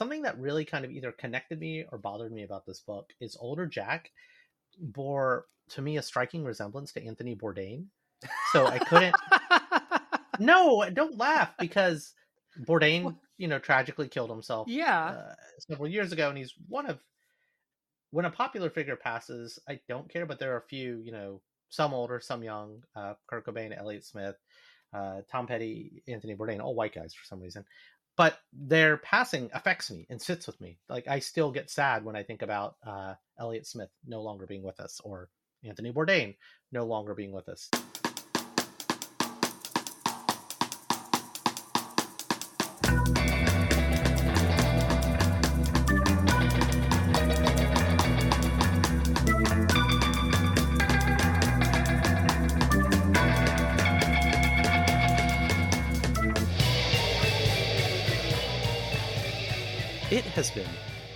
something that really kind of either connected me or bothered me about this book is older Jack bore to me a striking resemblance to Anthony Bourdain. So I couldn't. no, don't laugh because Bourdain, you know, tragically killed himself. Yeah, uh, several years ago, and he's one of when a popular figure passes. I don't care, but there are a few, you know, some older, some young. Uh, Kurt Cobain, Elliott Smith, uh, Tom Petty, Anthony Bourdain, all white guys for some reason. But their passing affects me and sits with me. Like I still get sad when I think about uh, Elliott Smith no longer being with us, or Anthony Bourdain no longer being with us. Has been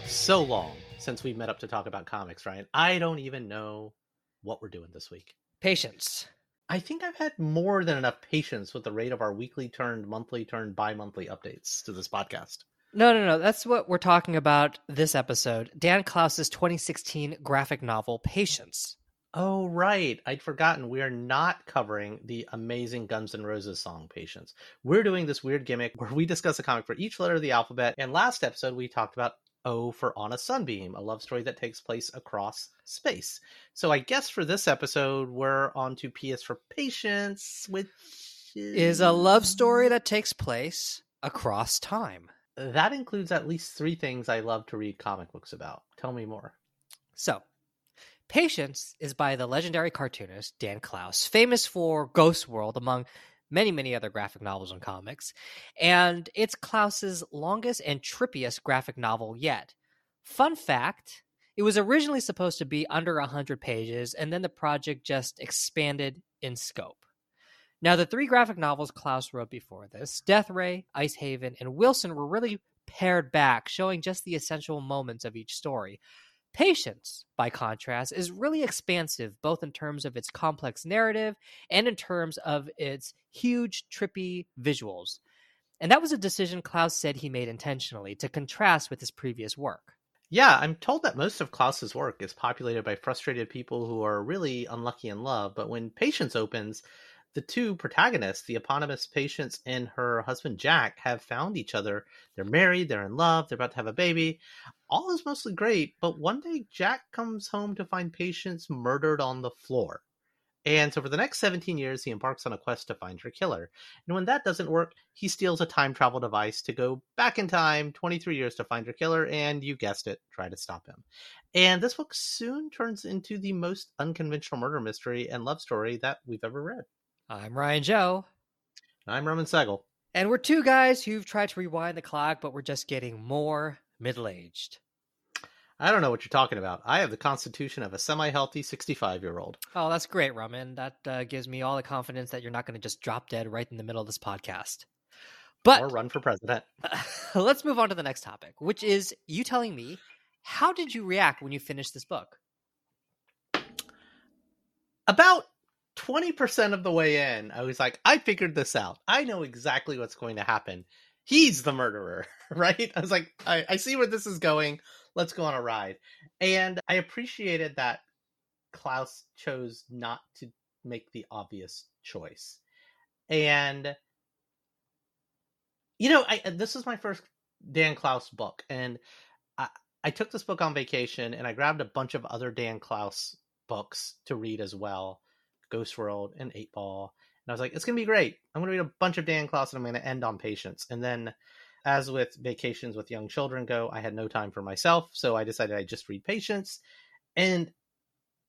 so long since we met up to talk about comics, Ryan. I don't even know what we're doing this week. Patience. I think I've had more than enough patience with the rate of our weekly turned, monthly turned, bi monthly updates to this podcast. No, no, no. That's what we're talking about this episode. Dan Clowes's 2016 graphic novel, Patience. Oh, right. I'd forgotten. We are not covering the amazing Guns N' Roses song Patience. We're doing this weird gimmick where we discuss a comic for each letter of the alphabet. And last episode, we talked about O for On a Sunbeam, a love story that takes place across space. So I guess for this episode, we're on to PS for Patience, which is a love story that takes place across time. That includes at least three things I love to read comic books about. Tell me more. So, Patience is by the legendary cartoonist Dan Clowes, famous for Ghost World, among many, many other graphic novels and comics. And it's Clowes's longest and trippiest graphic novel yet. Fun fact it was originally supposed to be under 100 pages, and then the project just expanded in scope. Now, the three graphic novels Clowes wrote before this, Death Ray, Ice Haven, and Wilson, were really pared back, showing just the essential moments of each story. Patience, by contrast, is really expansive, both in terms of its complex narrative and in terms of its huge, trippy visuals. And that was a decision Clowes said he made intentionally to contrast with his previous work. Yeah, I'm told that most of Clowes's work is populated by frustrated people who are really unlucky in love, but when Patience opens, the two protagonists, the eponymous Patience and her husband Jack, have found each other. They're married, they're in love, they're about to have a baby. All is mostly great, but one day Jack comes home to find Patience murdered on the floor. And so for the next 17 years, he embarks on a quest to find her killer. And when that doesn't work, he steals a time travel device to go back in time 23 years to find her killer, and you guessed it, try to stop him. And this book soon turns into the most unconventional murder mystery and love story that we've ever read. I'm Ryan Joe. I'm Roman Segal. And we're two guys who've tried to rewind the clock, but we're just getting more middle aged. I don't know what you're talking about. I have the constitution of a semi healthy 65 year old. Oh, that's great, Roman. That uh, gives me all the confidence that you're not going to just drop dead right in the middle of this podcast. But or run for president. let's move on to the next topic, which is you telling me how did you react when you finished this book? About 20% of the way in, I was like, I figured this out. I know exactly what's going to happen. He's the murderer, right? I was like, I, I see where this is going. Let's go on a ride. And I appreciated that Clowes chose not to make the obvious choice. And, you know, I, this is my first Dan Clowes book. And I, I took this book on vacation and I grabbed a bunch of other Dan Clowes books to read as well Ghost World, and Eightball. And I was like, it's gonna be great. I'm gonna read a bunch of Dan Clowes and I'm gonna end on Patience. And then, as with vacations with young children go, I had no time for myself, so I decided I'd just read Patience. And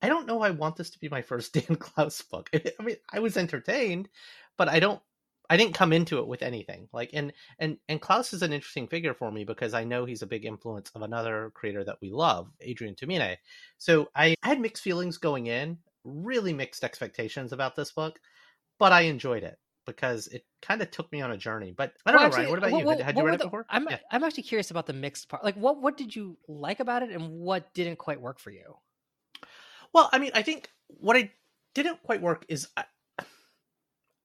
I don't know I want this to be my first Dan Clowes book. I mean, I was entertained, but I don't I didn't come into it with anything. Like and and and Clowes is an interesting figure for me because I know he's a big influence of another creator that we love, Adrian Tomine. So I, I had mixed feelings going in really mixed expectations about this book, but I enjoyed it because it kind of took me on a journey. But I don't well, know, actually, Ryan. What about what, you? What, Had you read the, it before? I'm yeah. I'm actually curious about the mixed part. Like, what what did you like about it, and what didn't quite work for you? Well, I mean, I think what I didn't quite work is I,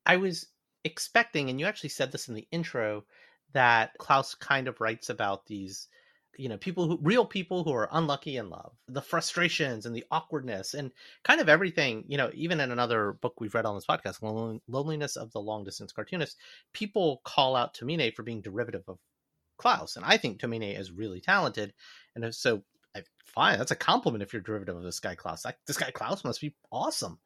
I was expecting, and you actually said this in the intro, that Clowes kind of writes about these you know people who real people who are unlucky in love the frustrations and the awkwardness and kind of everything you know even in another book we've read on this podcast loneliness of the long distance cartoonist people call out tomine for being derivative of clowes. And i think tomine is really talented. And so fine that's a compliment if you're derivative of this guy clowes. This guy clowes must be awesome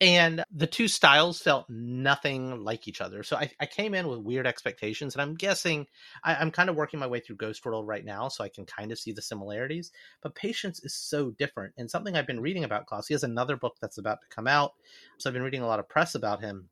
and the two styles felt nothing like each other. So I, I came in with weird expectations, and I'm guessing I, am kind of working my way through Ghost World right now, so I can kind of see the similarities. But Patience is so different, and something I've been reading about Clowes. He has another book that's about to come out, so I've been reading a lot of press about him.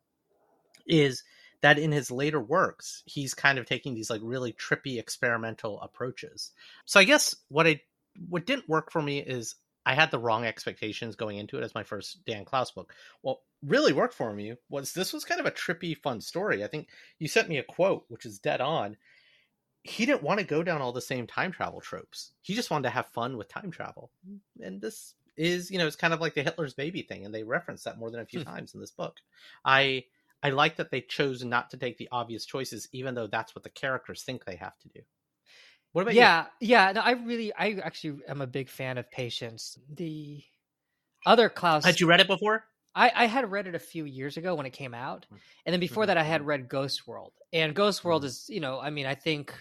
Is that in his later works, he's kind of taking these like really trippy experimental approaches. So I guess what I what didn't work for me is I had the wrong expectations going into it as my first Dan Clowes book. Well, really worked for me was this was kind of a trippy, fun story. I think you sent me a quote, which is dead on. He didn't want to go down all the same time travel tropes. He just wanted to have fun with time travel. And this is, you know, it's kind of like the Hitler's baby thing, and they reference that more than a few hmm. times in this book. I I like that they chose not to take the obvious choices, even though that's what the characters think they have to do. What about yeah, you? yeah. No, I really, I actually am a big fan of Patience. The other Clowes. Had you read it before? I, I had read it a few years ago when it came out, mm. and then before mm-hmm. that, I had read Ghost World. And Ghost World mm-hmm. is, you know, I mean, I think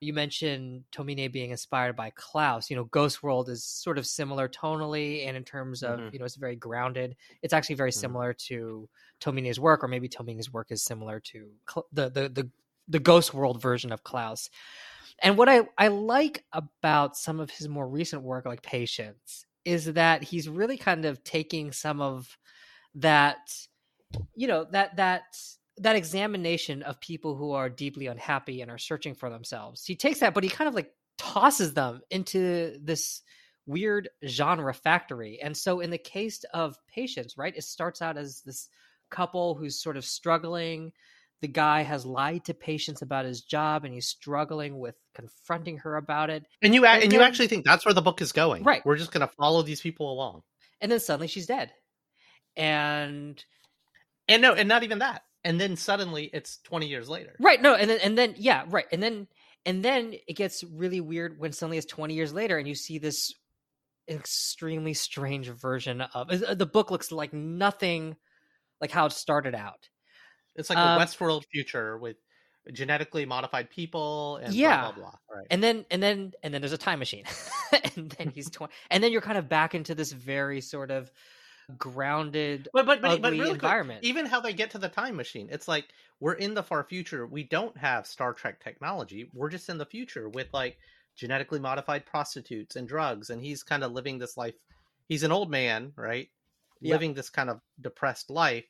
you mentioned Tomine being inspired by Clowes. You know, Ghost World is sort of similar tonally, and in terms of, mm-hmm. you know, it's very grounded. It's actually very mm-hmm. similar to Tomine's work, or maybe Tomine's work is similar to the the the, the Ghost World version of Clowes. And what I, I like about some of his more recent work, like Patience, is that he's really kind of taking some of that, you know, that that that examination of people who are deeply unhappy and are searching for themselves. He takes that, but he kind of like tosses them into this weird genre factory. And so in the case of Patience, right, it starts out as this couple who's sort of struggling the guy has lied to Patience about his job and he's struggling with confronting her about it. And you and, and then, you actually think that's where the book is going. Right. We're just going to follow these people along. And then suddenly she's dead. And and no, and not even that. And then suddenly it's 20 years later. Right. No, and then and then yeah, right. And then and then it gets really weird when suddenly it's 20 years later and you see this extremely strange version of uh, the book looks like nothing like how it started out it's like um, a Westworld future with genetically modified people and yeah. blah blah blah. Right. And then and then and then there's a time machine. and then he's 20 and then you're kind of back into this very sort of grounded but but, but, but really environment. Quick, even how they get to the time machine, it's like we're in the far future. We don't have Star Trek technology. We're just in the future with like genetically modified prostitutes and drugs and he's kind of living this life. He's an old man, right? Yeah. Living this kind of depressed life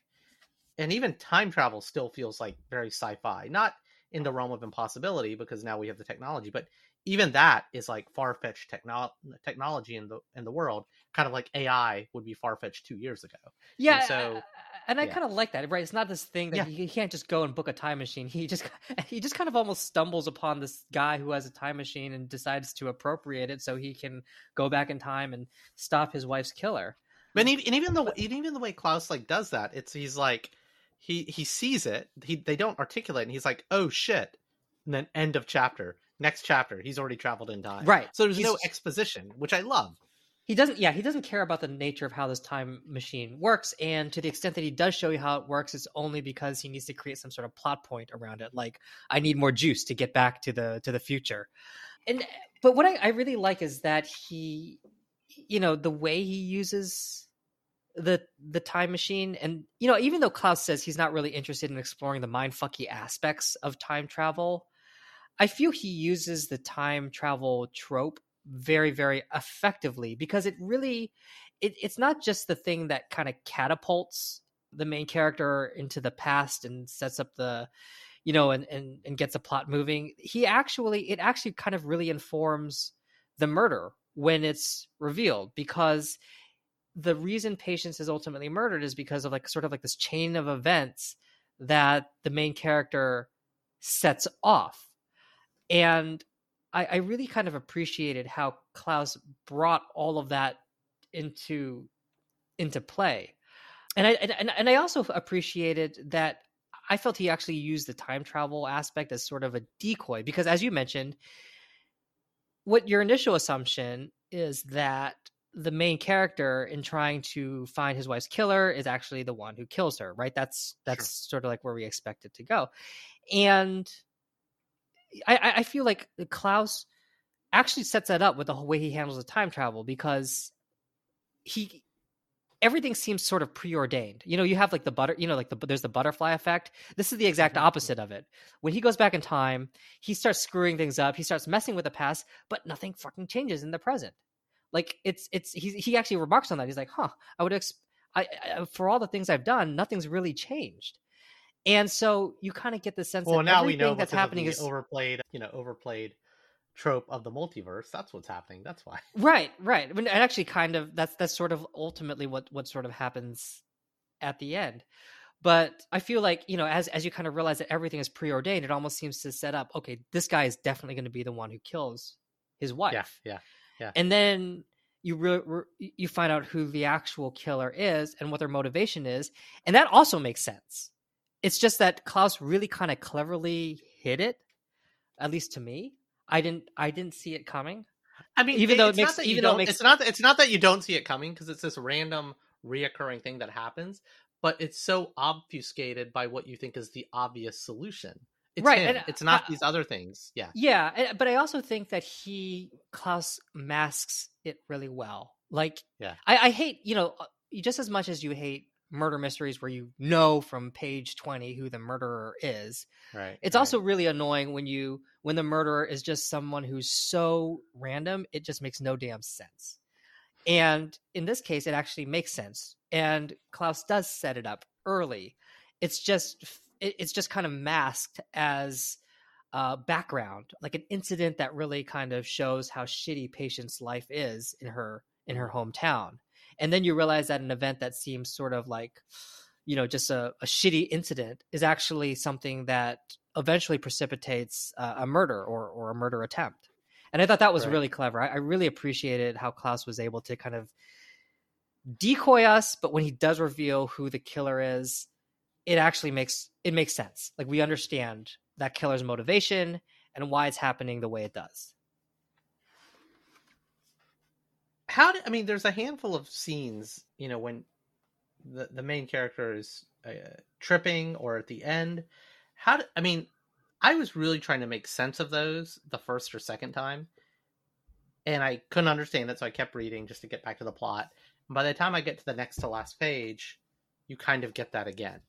and even time travel still feels like very sci-fi not in the realm of impossibility because now we have the technology but even that is like far-fetched techno- technology in the in the world kind of like ai would be far-fetched two years ago yeah and so and I yeah. kind of like that, right? It's not this thing that yeah. he, he, can't just go and book a time machine. He just he just kind of almost stumbles upon this guy who has a time machine and decides to appropriate it so he can go back in time and stop his wife's killer. but and even the and even the way Clowes like does that, it's he's like he he sees it. He they don't articulate, and he's like, "Oh shit!" And then end of chapter. Next chapter, he's already traveled in time. Right. So there's he's, no exposition, which I love. He doesn't. Yeah, he doesn't care about the nature of how this time machine works, and to the extent that he does show you how it works, it's only because he needs to create some sort of plot point around it. Like, I need more juice to get back to the to the future. And but what I, I really like is that he, you know, the way he uses the the time machine and you know even though clowes says he's not really interested in exploring the mindfucky aspects of time travel i feel he uses the time travel trope very very effectively because it really it, it's not just the thing that kind of catapults the main character into the past and sets up the you know and, and and gets a plot moving. He actually it actually kind of really informs the murder when it's revealed because the reason patience is ultimately murdered is because of like sort of like this chain of events that the main character sets off. And I, I really kind of appreciated how clowes brought all of that into into play. And i and, and i also appreciated that i felt he actually used the time travel aspect as sort of a decoy because as you mentioned what your initial assumption is that the main character in trying to find his wife's killer is actually the one who kills her, right? That's that's sure. sort of like where we expect it to go. And I, I feel like Clowes actually sets that up with the whole way he handles the time travel because he everything seems sort of preordained. You know, you have like the butter, you know, like the there's the butterfly effect. This is the exact mm-hmm. opposite of it. When he goes back in time, he starts screwing things up. He starts messing with the past, but nothing fucking changes in the present. Like it's it's he he actually remarks on that. He's like, "Huh, I would ex- I, I for all the things I've done, nothing's really changed." And so you kind of get the sense well, that now we know that's happening is overplayed, you know, overplayed trope of the multiverse. That's what's happening. That's why. Right, right. I mean, and actually, kind of that's that's sort of ultimately what what sort of happens at the end. But I feel like you know, as as you kind of realize that everything is preordained, it almost seems to set up. Okay, this guy is definitely going to be the one who kills his wife. Yeah, yeah, yeah. And then you you find out who the actual killer is and what their motivation is, and that also makes sense. It's just that Clowes really kind of cleverly hid it, at least to me. I didn't I didn't see it coming. I mean, even though it makes even though it makes it's not it's not that you don't see it coming because it's this random reoccurring thing that happens, but it's so obfuscated by what you think is the obvious solution. It's right, him. And it's not I, these other things. Yeah, yeah, but I also think that he Clowes masks it really well. Like, yeah, I, I hate you know uh, just as much as you hate murder mysteries where you know from page 20 who the murderer is. Right. It's right. also really annoying when you when the murderer is just someone who's so random, it just makes no damn sense. And in this case it actually makes sense. And Clowes does set it up early. It's just it's just kind of masked as uh, background, like an incident that really kind of shows how shitty Patient's life is in her in her hometown. And then you realize that an event that seems sort of like you know just a, a shitty incident is actually something that eventually precipitates uh, a murder or, or a murder attempt. And i thought that was right. really clever. I, I really appreciated how clowes was able to kind of decoy us but when he does reveal who the killer is it actually makes it makes sense like we understand that killer's motivation and why it's happening the way it does how did I mean? There's a handful of scenes, you know, when the the main character is uh, tripping or at the end. How did I mean? I was really trying to make sense of those the first or second time, and I couldn't understand it, so I kept reading just to get back to the plot. And by the time I get to the next to last page, you kind of get that again.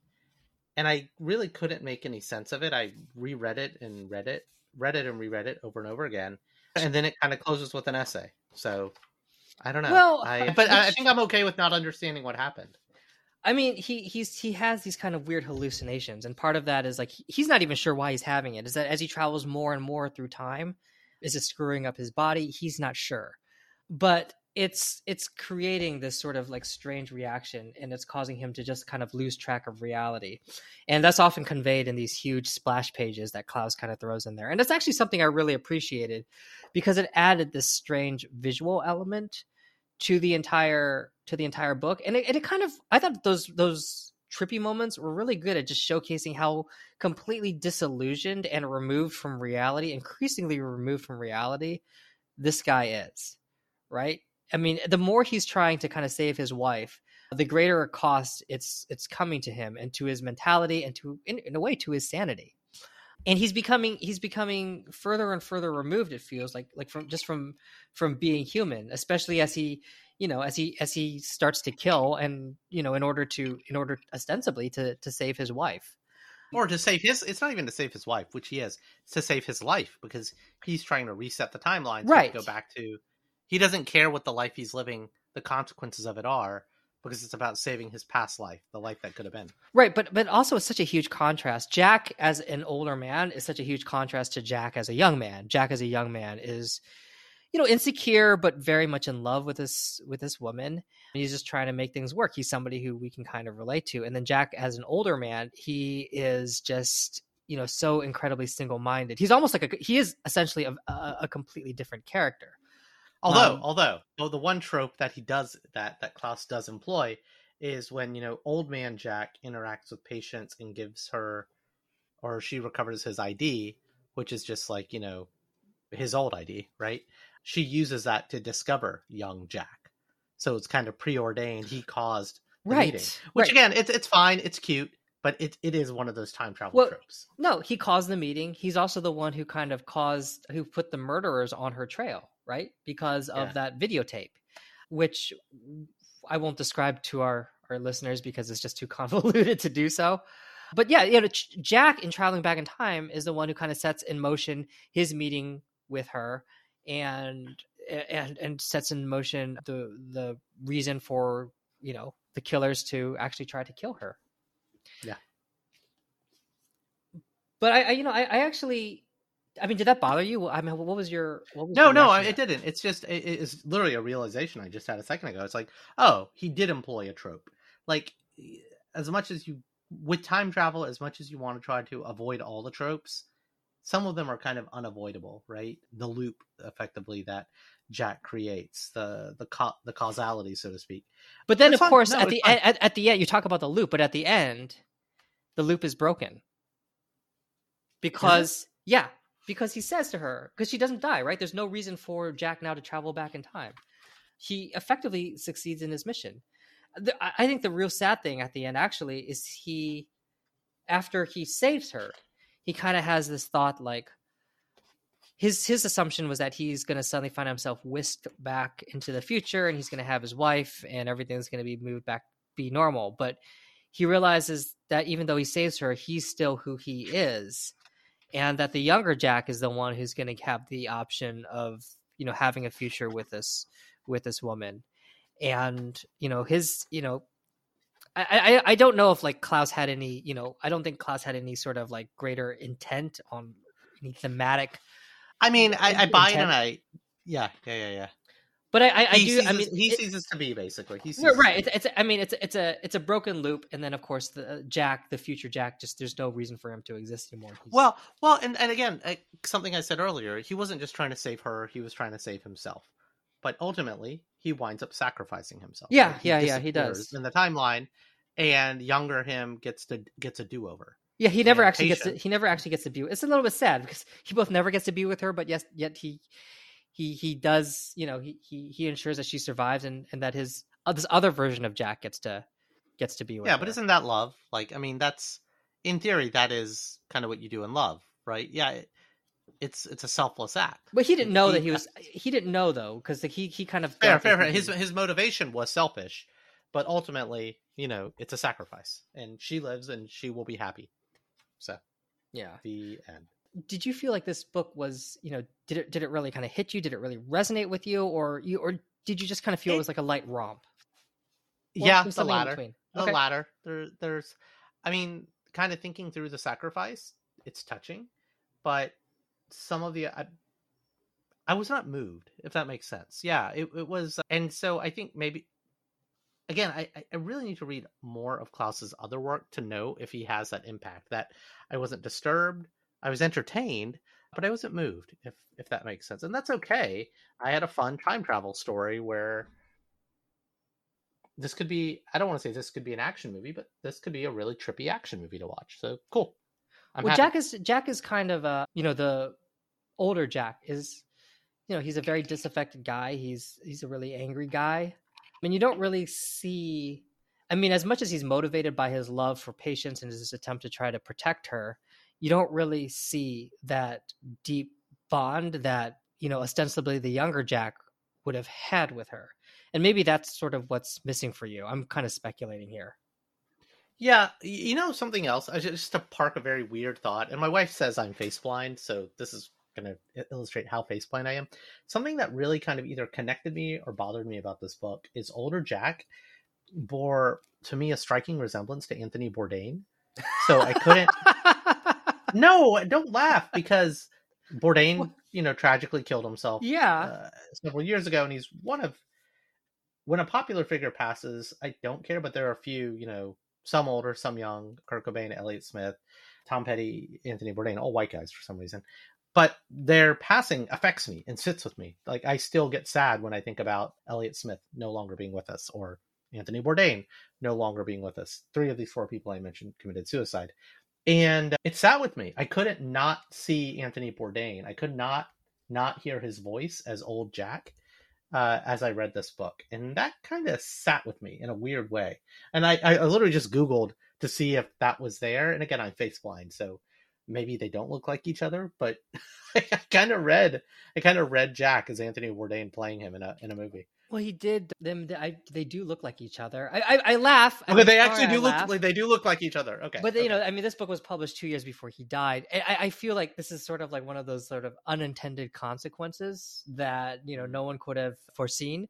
And I really couldn't make any sense of it. I reread it and read it, read it and reread it over and over again. And then it kind of closes with an essay. So I don't know. Well, I, uh, but which, I think I'm okay with not understanding what happened. I mean, he he's he has these kind of weird hallucinations, and part of that is like he's not even sure why he's having it. Is that as he travels more and more through time, is it screwing up his body? He's not sure, but it's it's creating this sort of like strange reaction, and it's causing him to just kind of lose track of reality, and that's often conveyed in these huge splash pages that Klaus kind of throws in there, and it's actually something I really appreciated because it added this strange visual element to the entire to the entire book. And it, it kind of i thought those those trippy moments were really good at just showcasing how completely disillusioned and removed from reality increasingly removed from reality this guy is right i mean the more he's trying to kind of save his wife the greater a cost it's it's coming to him and to his mentality and to in, in a way to his sanity. And he's becoming he's becoming further and further removed it feels like like from just from from being human especially as he you know as he as he starts to kill and you know in order to in order ostensibly to to save his wife. Or to save his it's not even to save his wife which he is to save his life because he's trying to reset the timeline so right go back to he doesn't care what the life he's living the consequences of it are because it's about saving his past life, the life that could have been. Right, but but also it's such a huge contrast. Jack as an older man is such a huge contrast to Jack as a young man. Jack as a young man is you know insecure but very much in love with this with this woman. And he's just trying to make things work. He's somebody who we can kind of relate to. And then Jack as an older man, he is just you know so incredibly single-minded. He's almost like a he is essentially a, a, a completely different character Although, um, although, well, the one trope that he does that that Clowes does employ is when you know old man Jack interacts with Patience and gives her, or she recovers his ID, which is just like you know, his old ID, right? She uses that to discover young Jack. So it's kind of preordained. He caused the right. meeting, which right. again, it's it's fine, it's cute, but it it is one of those time travel Well, tropes. No, he caused the meeting. He's also the one who kind of caused, who put the murderers on her trail, right? Because of Yeah. that videotape, which I won't describe to our, our listeners because it's just too convoluted to do so. But yeah, you know, Jack in traveling back in time is the one who kind of sets in motion his meeting with her and and and sets in motion the the reason for you know the killers to actually try to kill her. Yeah. But I, I you know, I, I actually, I mean, did that bother you? I mean, what was your? What was No, your no, reaction it didn't. It's just it, it's literally a realization I just had a second ago. It's like, oh, he did employ a trope. Like as much as you with time travel, as much as you want to try to avoid all the tropes, some of them are kind of unavoidable, right? The loop, effectively, that Jack creates, the the ca- the causality, so to speak. But then, It's of fine. course, No, at the end, at, at the end, you talk about the loop, but at the end, the loop is broken because yeah, because he says to her because she doesn't die, right? There's no reason for Jack now to travel back in time. He effectively succeeds in his mission. The- I think the real sad thing at the end actually is he, after he saves her, he kind of has this thought like his his assumption was that he's going to suddenly find himself whisked back into the future and he's going to have his wife and everything's going to be moved back be normal but he realizes that even though he saves her he's still who he is and that the younger jack is the one who's going to have the option of you know having a future with this with this woman and you know his you know I, I I don't know if like Clowes had any you know I don't think Clowes had any sort of like greater intent on any thematic I mean, I, I buy it, and I yeah, yeah, yeah, yeah. But I I, I do sees I mean he it- sees us to be basically. He sees Right. It's, it's. I mean, it's it's a it's a broken loop, and then of course the uh, Jack, the future Jack, just there's no reason for him to exist anymore. He's- Well, well, and, and again, something I said earlier, he wasn't just trying to save her; he was trying to save himself. But ultimately, he winds up sacrificing himself. Yeah, right? yeah, yeah, he does. in the timeline, and younger him gets to gets a do over. yeah, he never actually gets to, he never actually gets to be. It's a little bit sad because he both never gets to be with her, but yes, yet he he he does. You know, he he he ensures that she survives, and and that his uh, this other version of Jack gets to gets to be with. Yeah, her. but isn't that love? Like, I mean, that's in theory that is kind of what you do in love, right? Yeah, it, it's it's a selfless act. But he didn't know that he- he was. He didn't know though, because he he kind of Fair, fair, fair. His his motivation was selfish, but ultimately, you know, it's a sacrifice, and she lives, and she will be happy. So yeah. the end. Did you feel like this book was you know did it did it really kind of hit you did it really resonate with you or you or did you just kind of feel it, It- was like a light romp Or yeah, the latter. The Okay. latter. There, there's, I mean, kind of thinking through the sacrifice. It's touching, but some of the, I, I was not moved. If that makes sense. Yeah, it, it was, and so I think maybe. Again, I- I really need to read more of Clowes's other work to know if he has that impact. That I wasn't disturbed, I was entertained, but I wasn't moved. If if that makes sense, and that's okay. I had a fun time travel story where this could be I don't want to say this could be an action movie, but this could be a really trippy action movie to watch. So cool. I'm well happy. jack is jack is kind of a you know the older jack is you know he's a very disaffected guy he's he's a really angry guy i mean you don't really see i mean as much as he's motivated by his love for patience and his attempt to try to protect her you don't really see that deep bond that you know ostensibly the younger jack would have had with her and maybe that's sort of what's missing for you i'm kind of speculating here Yeah, you know something else. I just to park a very weird thought, and my wife says I'm face blind, so this is going to illustrate how face blind I am. Something that really kind of either connected me or bothered me about this book is older Jack bore to me a striking resemblance to Anthony Bourdain. So I couldn't. no, don't laugh because Bourdain, you know, tragically killed himself yeah uh, several years ago, and he's one of when a popular figure passes. I don't care, but there are a few, you know, some older, some young. Kurt Cobain, Elliott Smith, Tom Petty, Anthony Bourdain, all white guys for some reason. But their passing affects me and sits with me. Like I still get sad when I think about Elliott Smith no longer being with us, or Anthony Bourdain no longer being with us. Three of these four people I mentioned committed suicide. And it sat with me. I couldn't not see Anthony Bourdain. I could not not hear his voice as old Jack uh, as I read this book, and that kind of sat with me in a weird way. And I, I literally just Googled to see if that was there. And again, I'm face blind, so maybe they don't look like each other. But I kind of read, I kind of read Jack as Anthony Bourdain playing him in a in a movie. Well, he did them. I, they do look like each other. I, I, I laugh. Okay, they actually do look. Like, they do look like each other. Okay, but okay. you know, I mean, this book was published two years before he died. I, I feel like this is sort of like one of those sort of unintended consequences that you know mm-hmm. no one could have foreseen.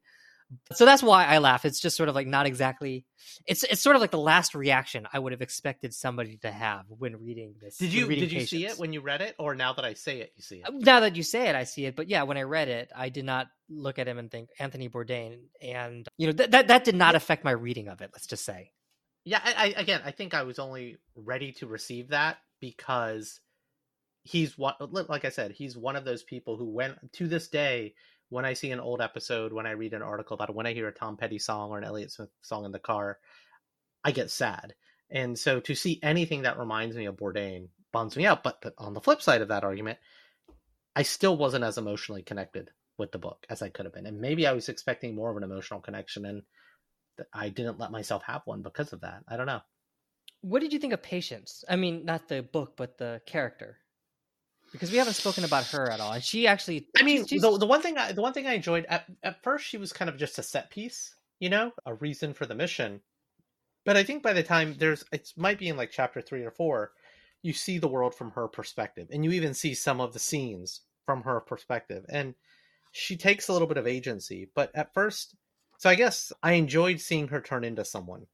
So that's why I laugh. It's just sort of like not exactly. It's it's sort of like the last reaction I would have expected somebody to have when reading this. Did you did you Patience. see it when you read it, or now that I say it, you see it? Now that you say it, I see it. But yeah, when I read it, I did not look at him and think Anthony Bourdain, and you know th- that that did not affect my reading of it. Let's just say. Yeah, I, I again, I think I was only ready to receive that because he's one. Like I said, he's one of those people who went to this day when I see an old episode, when I read an article about it, when I hear a Tom Petty song or an Elliott Smith song in the car, I get sad. And so to see anything that reminds me of Bourdain bums me out. But, but on the flip side of that argument, I still wasn't as emotionally connected with the book as I could have been. And maybe I was expecting more of an emotional connection and I didn't let myself have one because of that. I don't know. What did you think of Patience? I mean, not the book, but the character because we haven't spoken about her at all. And she actually, I mean, the the one thing I, the one thing I enjoyed at at first she was kind of just a set piece, you know, a reason for the mission. But I think by the time there's, it might be in like chapter three or four, you see the world from her perspective, and you even see some of the scenes from her perspective, and she takes a little bit of agency. But at first, so I guess I enjoyed seeing her turn into someone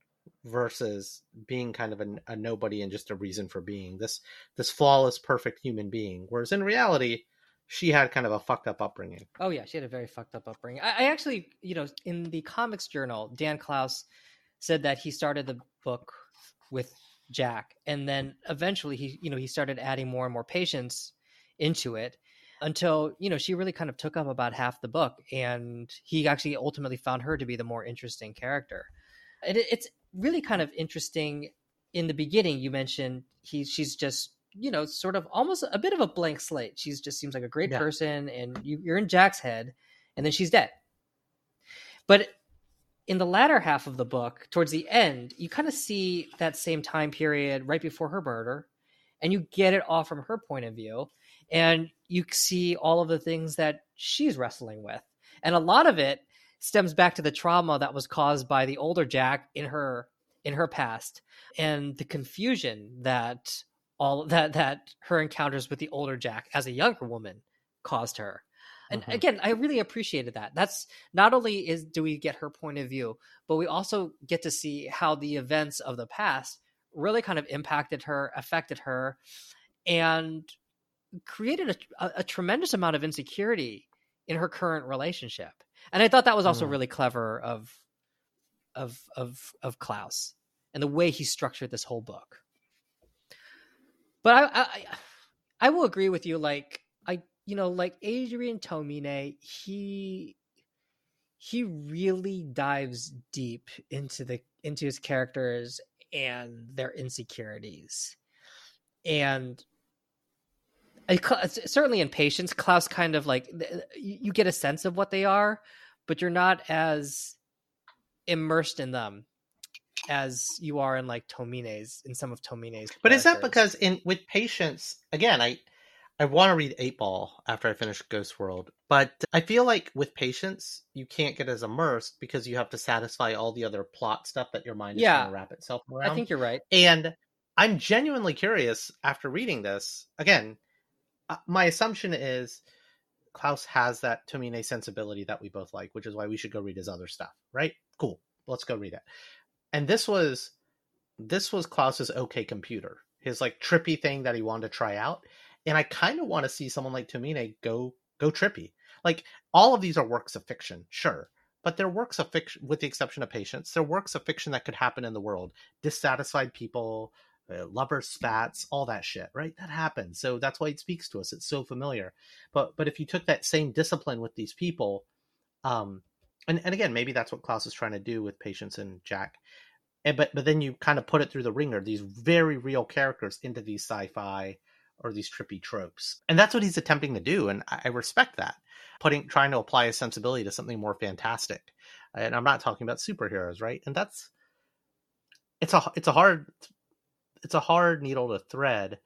versus being kind of a, a, nobody and just a reason for being this this flawless perfect human being. Whereas in reality she had kind of a fucked up upbringing. Oh yeah she had a very fucked up upbringing. I, I actually you know in the comics journal dan clowes said that he started the book with jack and then eventually he you know he started adding more and more patience into it until you know she really kind of took up about half the book and he actually ultimately found her to be the more interesting character. It's really kind of interesting in the beginning you mentioned he she's just you know sort of almost a bit of a blank slate. She's just seems like a great yeah. person and you, you're in jack's head and then she's dead. But in the latter half of the book towards the end you kind of see that same time period right before her murder and you get it all from her point of view and you see all of the things that she's wrestling with. And a lot of it stems back to the trauma that was caused by the older Jack in her in her past and the confusion that all that that her encounters with the older Jack as a younger woman caused her. And mm-hmm. again, I really appreciated that. That's not only is do we get her point of view, but we also get to see how the events of the past really kind of impacted her, affected her, and created a, a, a tremendous amount of insecurity in her current relationship and I thought that was also mm. really clever of of of of Clowes and the way he structured this whole book. But I I, I will agree with you. Like I you know like Adrian Tomine, he he really dives deep into the into his characters and their insecurities and certainly in patience Clowes kind of like you get a sense of what they are but you're not as immersed in them as you are in like Tomine's in some of Tomine's. But is that because in with patience again I I want to read Eightball after I finish Ghost World, but I feel like with patience you can't get as immersed because you have to satisfy all the other plot stuff that your mind is yeah, trying to wrap itself around. I think you're right. And I'm genuinely curious after reading this. Again, uh, my assumption is Clowes has that Tomine sensibility that we both like, which is why we should go read his other stuff, right? Cool. Let's go read it. And this was this was Clowes's okay computer, his like trippy thing that he wanted to try out. And I kind of want to see someone like Tomine go go trippy. Like all of these are works of fiction, sure, but they're works of fiction, with the exception of Patience. They're works of fiction that could happen in the world. Dissatisfied people, uh, lover spats, all that shit, right? That happens. So that's why it speaks to us. It's so familiar. But but if you took that same discipline with these people, um, and and again, maybe that's what Clowes is trying to do with Patience and Jack. And, but but then you kind of put it through the ringer, these very real characters into these sci-fi or these trippy tropes. And that's what he's attempting to do. And I respect that. Putting trying to apply a sensibility to something more fantastic. And I'm not talking about superheroes, right? And that's it's a it's a hard it's a hard needle to thread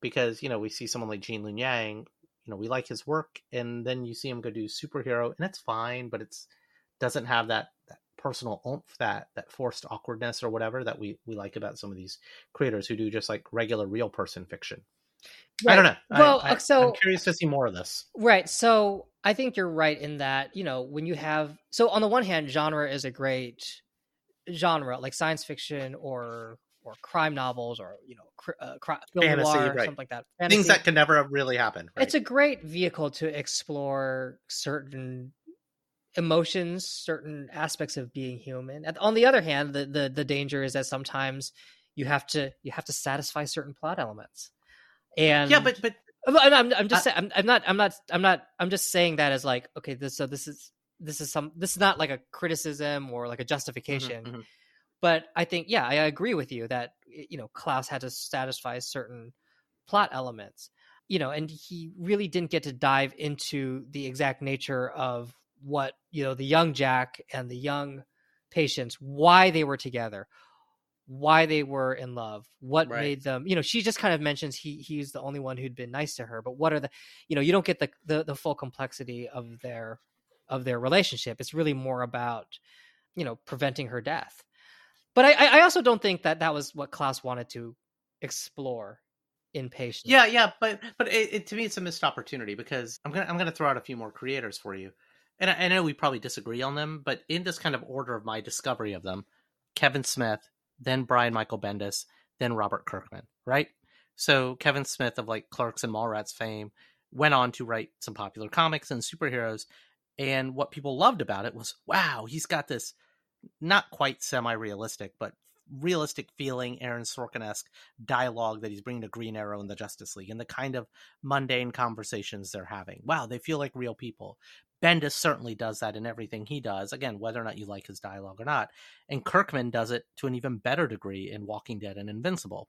because, you know, we see someone like Gene Luen Yang, you know, we like his work and then you see him go do superhero and it's fine, but it's doesn't have that, that personal oomph, that that forced awkwardness or whatever that we we like about some of these creators who do just like regular real person fiction. Right. I don't know. Well, uh, I, I, so I'm curious to see more of this. Right. So I think you're right in that you know when you have so on the one hand, genre is a great genre like science fiction or or crime novels or you know cr- uh, cr- fantasy, noir, right. something like that. Fantasy. Things that can never really happen. Right? It's a great vehicle to explore certain emotions, certain aspects of being human. On the other hand, the, the the danger is that sometimes you have to you have to satisfy certain plot elements. And yeah, but but I'm, I'm just saying, I'm, I'm not I'm not I'm not I'm just saying that as like okay this so this is this is some this is not like a criticism or like a justification. Mm-hmm, mm-hmm. But I think yeah, I agree with you that you know Clowes had to satisfy certain plot elements. You know, and he really didn't get to dive into the exact nature of what, you know, the young Jack and the young Patience why they were together why they were in love, what right. made them, you know, she just kind of mentions he he's the only one who'd been nice to her, but what are the, you know, you don't get the the, the full complexity of their of their relationship. It's really more about, you know, preventing her death. But I I also don't think that that was what Clowes wanted to explore in patience. Yeah, yeah, but but it, it, to me it's a missed opportunity because I'm gonna I'm gonna throw out a few more creators for you, and I, I know we probably disagree on them, but in this kind of order of my discovery of them, Kevin Smith, then Brian Michael Bendis, then Robert Kirkman, right? So Kevin Smith of like Clerks and Mallrats fame went on to write some popular comics and superheroes. And what people loved about it was, wow, he's got this not quite semi-realistic, but realistic feeling Aaron Sorkin-esque dialogue that he's bringing to Green Arrow and the Justice League and the kind of mundane conversations they're having. Wow, they feel like real people. Bendis certainly does that in everything he does. Again, whether or not you like his dialogue or not. And Kirkman does it to an even better degree in Walking Dead and Invincible.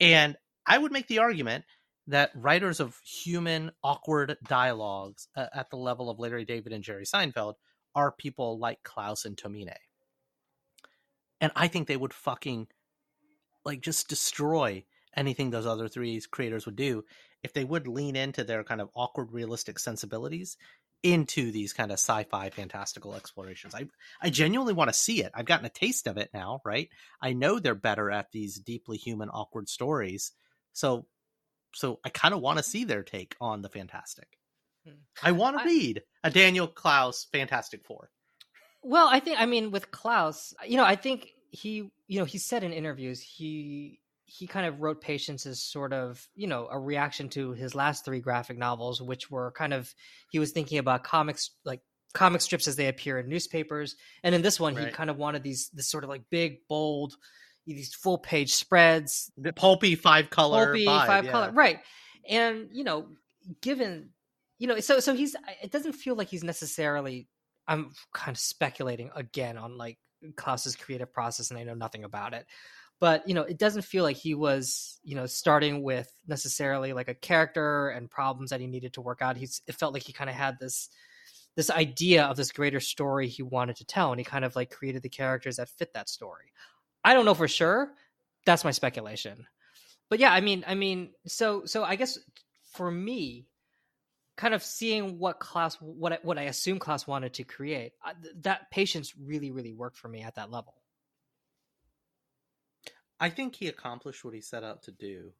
And I would make the argument that writers of human, awkward dialogues uh, at the level of Larry David and Jerry Seinfeld are people like Clowes and Tomine. And I think they would fucking like just destroy anything those other three creators would do if they would lean into their kind of awkward realistic sensibilities into these kind of sci-fi fantastical explorations. I I genuinely want to see it. I've gotten a taste of it now, right? I know they're better at these deeply human awkward stories. So so I kind of want to see their take on the fantastic. Hmm. I want to read a Daniel Clowes Fantastic 4. Well, I think I mean with Clowes, you know, I think he you know, he said in interviews he he kind of wrote Patience as sort of, you know, a reaction to his last three graphic novels, which were kind of he was thinking about comics like comic strips as they appear in newspapers. And in this one, right. he kind of wanted these this sort of like big, bold, these full page spreads. The pulpy five color. Pulpy vibe, five yeah. color. Right. And, you know, given you know, so so he's it doesn't feel like he's necessarily I'm kind of speculating again on like Clowes's creative process and I know nothing about it. But you know it doesn't feel like he was you know starting with necessarily like a character and problems that he needed to work out. He's it felt like he kind of had this this idea of this greater story he wanted to tell and he kind of like created the characters that fit that story. I don't know for sure. That's my speculation. But yeah i mean i mean so so i guess for me kind of seeing what Clowes what I, what I assume Clowes wanted to create that patience really really worked for me at that level I think he accomplished what he set out to do,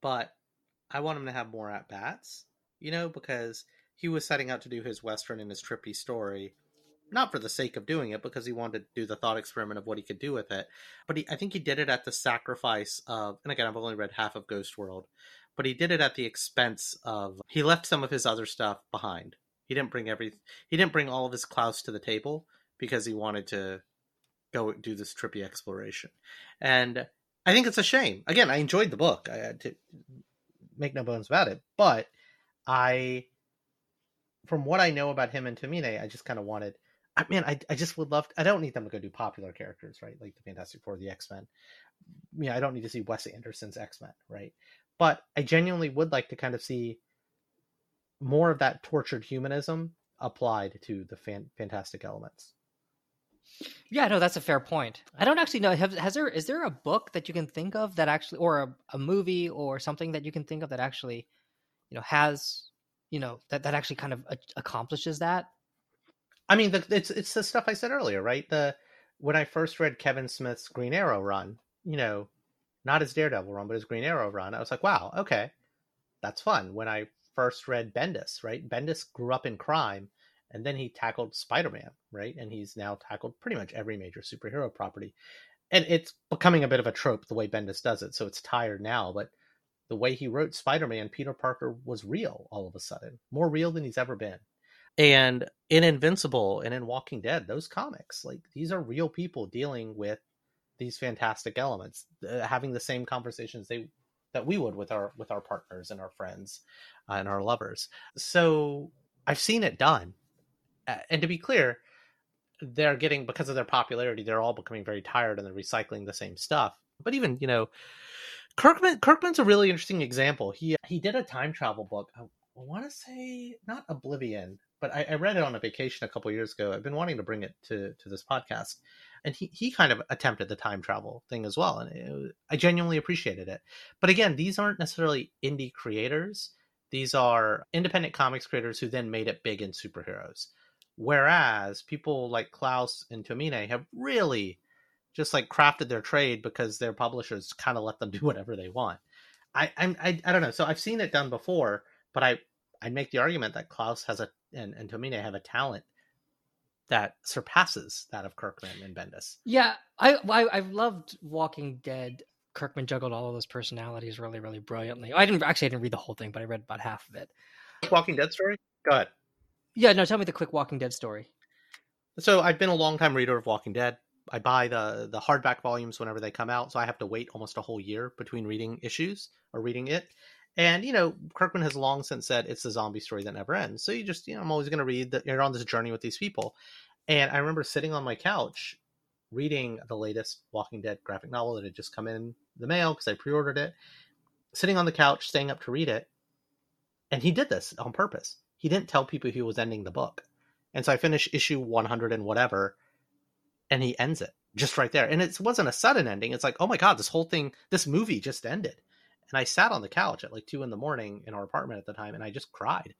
but I want him to have more at bats, you know, because he was setting out to do his Western and his trippy story, not for the sake of doing it, because he wanted to do the thought experiment of what he could do with it. But he, I think he did it at the sacrifice of, and again, I've only read half of Ghost World, but he did it at the expense of, he left some of his other stuff behind. He didn't bring every, he didn't bring all of his Clowes to the table because he wanted to go do this trippy exploration. And I think it's a shame. Again, I enjoyed the book. I had to make no bones about it, but I, from what I know about him and Tomine, I just kind of wanted. I mean, I I just would love. To, I don't need them to go do popular characters, right? Like the Fantastic Four, the X Men. Yeah, I don't need to see Wes Anderson's X Men, right? But I genuinely would like to kind of see more of that tortured humanism applied to the fan- fantastic elements. Yeah, no, that's a fair point. I don't actually know. Have, has there is there a book that you can think of that actually, or a, a movie or something that you can think of that actually, you know, has you know that that actually kind of a- accomplishes that? I mean, the, it's it's the stuff I said earlier, right? The when I first read Kevin Smith's Green Arrow run, you know, not his Daredevil run, but his Green Arrow run, I was like, wow, okay, that's fun. When I first read Bendis, right? Bendis grew up in crime and then he tackled Spider-Man, right? And he's now tackled pretty much every major superhero property. And it's becoming a bit of a trope the way Bendis does it, so it's tired now, but the way he wrote Spider-Man, Peter Parker was real all of a sudden, more real than he's ever been. And in Invincible and in Walking Dead, those comics, like these are real people dealing with these fantastic elements, uh, having the same conversations they that we would with our with our partners and our friends uh, and our lovers. So I've seen it done, uh, and to be clear, they're getting because of their popularity, they're all becoming very tired and they're recycling the same stuff. But even you know, Kirkman Kirkman's a really interesting example. He he did a time travel book. I, want to say not Oblivion, but I, I, read it on a vacation a couple years ago. I've been wanting to bring it to to this podcast, and he he kind of attempted the time travel thing as well, and it, I genuinely appreciated it. But again, these aren't necessarily indie creators; these are independent comics creators who then made it big in superheroes. Whereas people like Clowes and Tomine have really just like crafted their trade because their publishers kind of let them do whatever they want. I, I'm I, I don't know. So I've seen it done before, but I I make the argument that Clowes has a and, and Tomine have a talent that surpasses that of Kirkman and Bendis. Yeah, I, I I've loved Walking Dead. Kirkman juggled all of those personalities really, really brilliantly. I didn't actually I didn't read the whole thing, but I read about half of it. Walking Dead story. Go ahead. Yeah, no, tell me the quick Walking Dead story. So I've been a long time reader of Walking Dead. I buy the the hardback volumes whenever they come out, so I have to wait almost a whole year between reading issues or reading it. And you know, Kirkman has long since said it's a zombie story that never ends. So you just, you know, I'm always going to read that you're on this journey with these people. And I remember sitting on my couch reading the latest Walking Dead graphic novel that had just come in the mail because I pre-ordered it. Sitting on the couch, staying up to read it, and he did this on purpose. He didn't tell people he was ending the book, and so I finished issue 100 and whatever, and he ends it just right there. And it wasn't a sudden ending. It's like, oh my god, this whole thing, this movie just ended. And I sat on the couch at like two in the morning in our apartment at the time, and I just cried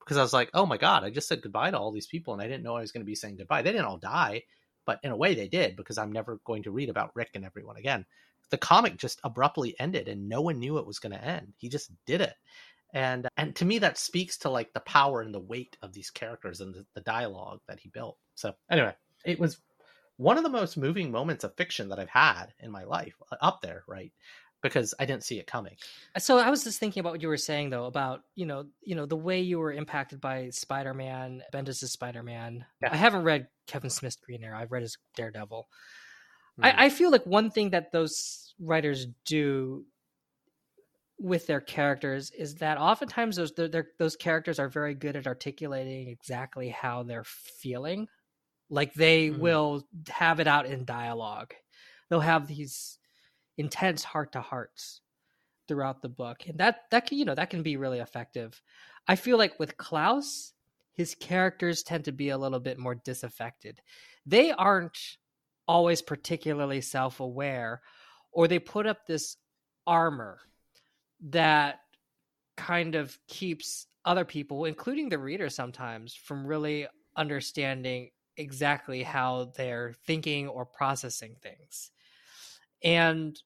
because I was like, oh my god, I just said goodbye to all these people, and I didn't know I was going to be saying goodbye. They didn't all die, but in a way they did because I'm never going to read about Rick and everyone again. The comic just abruptly ended, and no one knew it was going to end. He just did it and and to me that speaks to like the power and the weight of these characters and the, the, dialogue that he built so anyway it was one of the most moving moments of fiction that i've had in my life uh, up there right because i didn't see it coming so i was just thinking about what you were saying though about you know you know the way you were impacted by spider-man bendis' spider-man yeah. i haven't read kevin smith's green arrow i've read his daredevil mm. I, I feel like one thing that those writers do with their characters is that oftentimes those those characters are very good at articulating exactly how they're feeling. Like they mm-hmm. will have it out in dialogue. They'll have these intense heart to hearts throughout the book, and that that can you know that can be really effective. I feel like with Clowes, his characters tend to be a little bit more disaffected. They aren't always particularly self aware, or they put up this armor that kind of keeps other people, including the reader sometimes, from really understanding exactly how they're thinking or processing things. And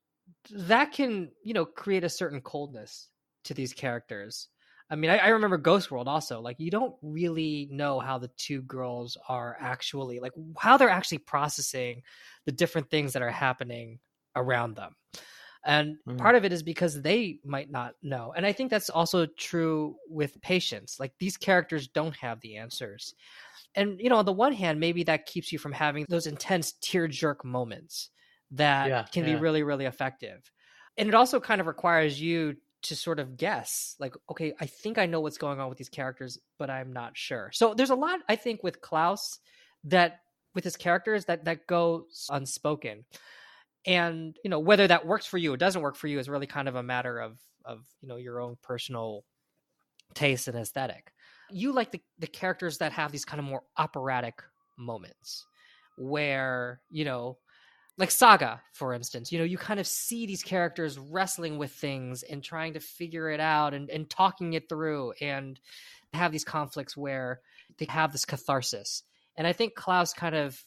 that can, you know, create a certain coldness to these characters. I mean, I, I, remember Ghost World also. Like, you don't really know how the two girls are actually, like, how they're actually processing the different things that are happening around them. And mm. part of it is because they might not know. And I think that's also true with patience. Like these characters don't have the answers. And, you know, on the one hand, maybe that keeps you from having those intense tear jerk moments that yeah, can yeah. be really, really effective. And it also kind of requires you to sort of guess like okay i think i know what's going on with these characters but i'm not sure so there's a lot i think with clowes that with his characters that that goes unspoken and you know whether that works for you or doesn't work for you is really kind of a matter of of you know your own personal taste and aesthetic. You like the the characters that have these kind of more operatic moments where you know like saga for instance you know you kind of see these characters wrestling with things and trying to figure it out and, and talking it through and have these conflicts where they have this catharsis. And i think clowes kind of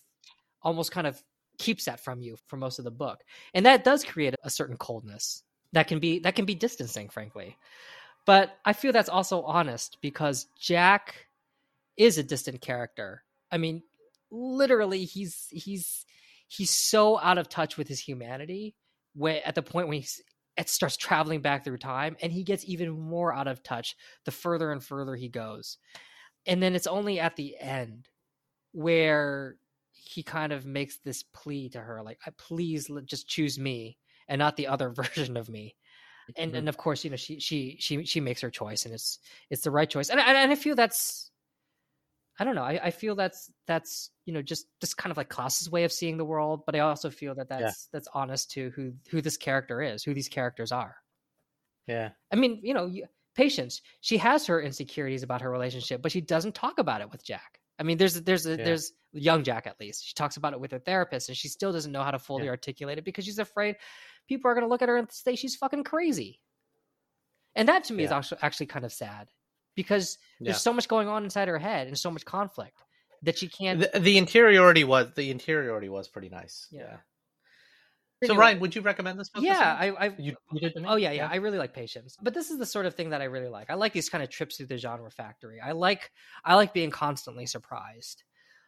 almost kind of keeps that from you for most of the book. And that does create a certain coldness that can be that can be distancing frankly. But i feel that's also honest because jack is a distant character. I mean literally he's he's he's so out of touch with his humanity when at the point when he it starts traveling back through time and he gets even more out of touch the further and further he goes. And then it's only at the end where he kind of makes this plea to her like please just choose me and not the other version of me. And mm-hmm. and of course you know she she she she makes her choice and it's it's the right choice. And and, and i feel that's I don't know. I, I feel that's that's you know just just kind of like Clowes's way of seeing the world, but I also feel that that's yeah. that's honest to who who this character is, who these characters are. Yeah. I mean, you know, patience. She has her insecurities about her relationship, but she doesn't talk about it with Jack. I mean, there's there's a, yeah. there's young Jack at least. She talks about it with her therapist, and she still doesn't know how to fully yeah. articulate it because she's afraid people are going to look at her and say she's fucking crazy. And that to me is actually actually kind of sad because yeah. there's so much going on inside her head and so much conflict that she can't. The, the interiority was the interiority was pretty nice. Yeah. yeah. So Ryan, would you recommend this book? Yeah, I, I you, you did. Oh yeah, yeah, I really like Patience, but this is the sort of thing that I really like. I like these kind of trips through the genre factory. I like, I like being constantly surprised.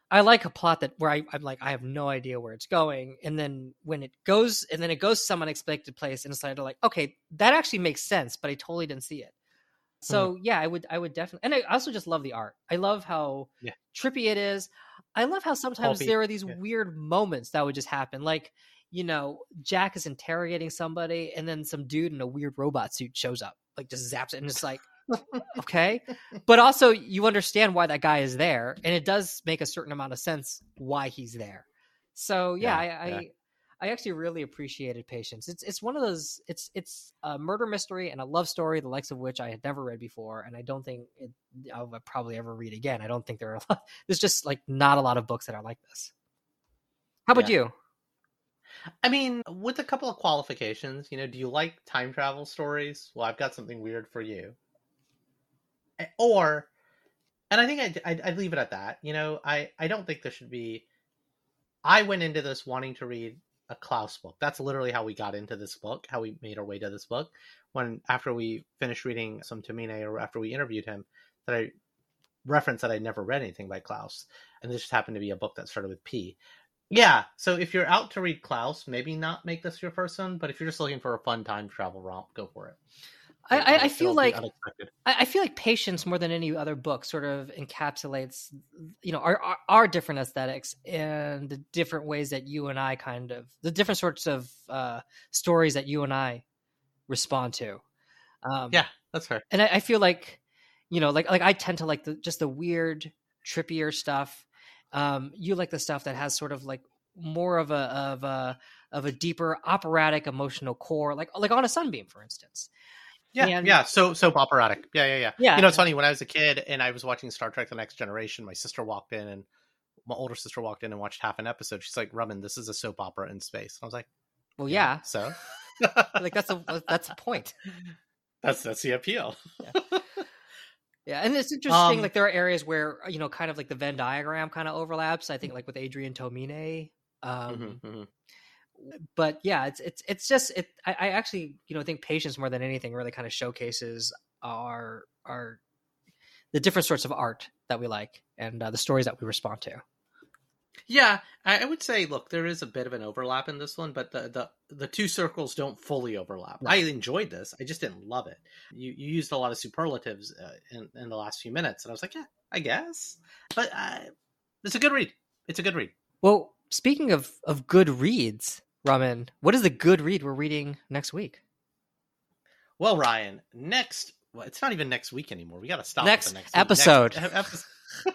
I like a plot that where I, I'm like, I have no idea where it's going, and then when it goes, and then it goes to some unexpected place, and it's like, okay, that actually makes sense, but I totally didn't see it. So mm. yeah, I would I would definitely and I also just love the art. I love how yeah. trippy it is. I love how sometimes Pulpy. there are these yeah. weird moments that would just happen. Like, you know, Jack is interrogating somebody and then some dude in a weird robot suit shows up, like just zaps it and it's like okay. But also you understand why that guy is there and it does make a certain amount of sense why he's there. So yeah, yeah I, I I actually really appreciated Patience. It's it's one of those. It's it's a murder mystery and a love story, the likes of which I had never read before, and I don't think it, I would probably ever read again. I don't think there are. A lot, there's just like not a lot of books that are like this. How about yeah. you? I mean, with a couple of qualifications, you know, do you like time travel stories? Well, I've got something weird for you. Or, and I think I'd, I'd, I'd leave it at that. You know, I, I don't think there should be. I went into this wanting to read a Clowes book. That's literally how we got into this book, how we made our way to this book. When after we finished reading some Tomine or after we interviewed him, that I referenced that I'd never read anything by Clowes. And this just happened to be a book that started with P. Yeah, so if you're out to read Clowes, maybe not make this your first one, but if you're just looking for a fun time travel romp, go for it. I, I, feel like I feel like patience more than any other book sort of encapsulates, you know, our, our, our different aesthetics and the different ways that you and I kind of the different sorts of uh, stories that you and I respond to. Um, yeah, that's fair. And I, I, feel like, you know, like like I tend to like the just the weird, trippier stuff. Um, you like the stuff that has sort of like more of a of a of a deeper operatic emotional core, like like on a sunbeam, for instance. Yeah, and, yeah. So soap operatic. Yeah, yeah, yeah. Yeah. You know, it's funny when I was a kid and I was watching Star Trek: The Next Generation. My sister walked in and my older sister walked in and watched half an episode. She's like, "Robin, this is a soap opera in space." I was like, "Well, yeah." yeah so, like that's a that's a point. That's that's the appeal. yeah. yeah. and it's interesting. Um, like there are areas where you know, kind of like the Venn diagram kind of overlaps. I think like with Adrian Tomine. Um, mm-hmm, mm-hmm but yeah, it's it's it's just it. I, I actually you know think patience more than anything really kind of showcases our our the different sorts of art that we like and uh, the stories that we respond to. Yeah, I would say, look, there is a bit of an overlap in this one, but the the, the two circles don't fully overlap. I enjoyed this, I just didn't love it. You you used a lot of superlatives uh, in in the last few minutes, and I was like, yeah, I guess, but uh, it's a good read. It's a good read. Well, speaking of of good reads, Roman, what is the good read we're reading next week? Well, Ryan, next well, it's not even next week anymore. We got to stop next, next episode. Next, episode.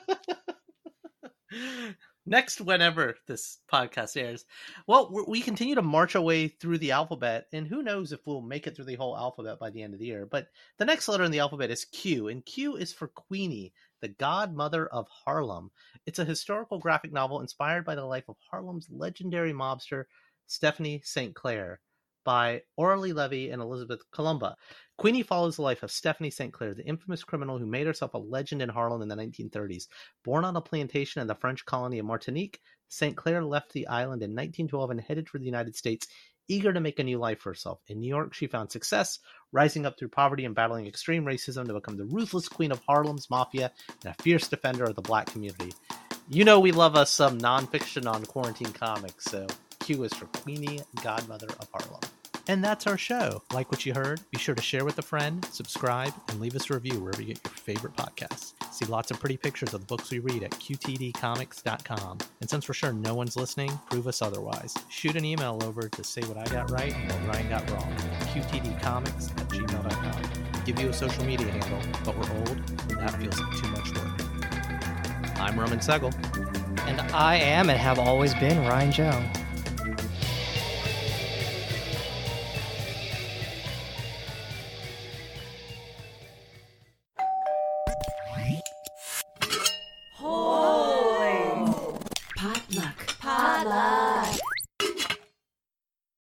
next whenever this podcast airs. Well, we continue to march our way through the alphabet, and who knows if we'll make it through the whole alphabet by the end of the year. But the next letter in the alphabet is Q, and Q is for Queenie, the godmother of Harlem. It's a historical graphic novel inspired by the life of Harlem's legendary mobster, Stephanie St. Clair by Aurelie Levy and Elizabeth Colomba. Queenie follows the life of Stephanie St. Clair, the infamous criminal who made herself a legend in Harlem in the 1930s. Born on a plantation in the French colony of Martinique, St. Clair left the island in 1912 and headed for the United States, eager to make a new life for herself. In New York, she found success, rising up through poverty and battling extreme racism to become the ruthless queen of Harlem's mafia and a fierce defender of the black community. You know we love us some nonfiction on quarantine comics, so Q is for Queenie, Godmother of Harlem. And that's our show. Like what you heard? Be sure to share with a friend, subscribe, and leave us a review wherever you get your favorite podcasts. See lots of pretty pictures of the books we read at qtdcomics.com. And since we're sure no one's listening, prove us otherwise. Shoot an email over to say what I got right and what Ryan got wrong. qtdcomics at gmail.com. Give you a social media handle, but we're old, and that feels like too much work. I'm Roman Segel. And I am and have always been Ryan Joe.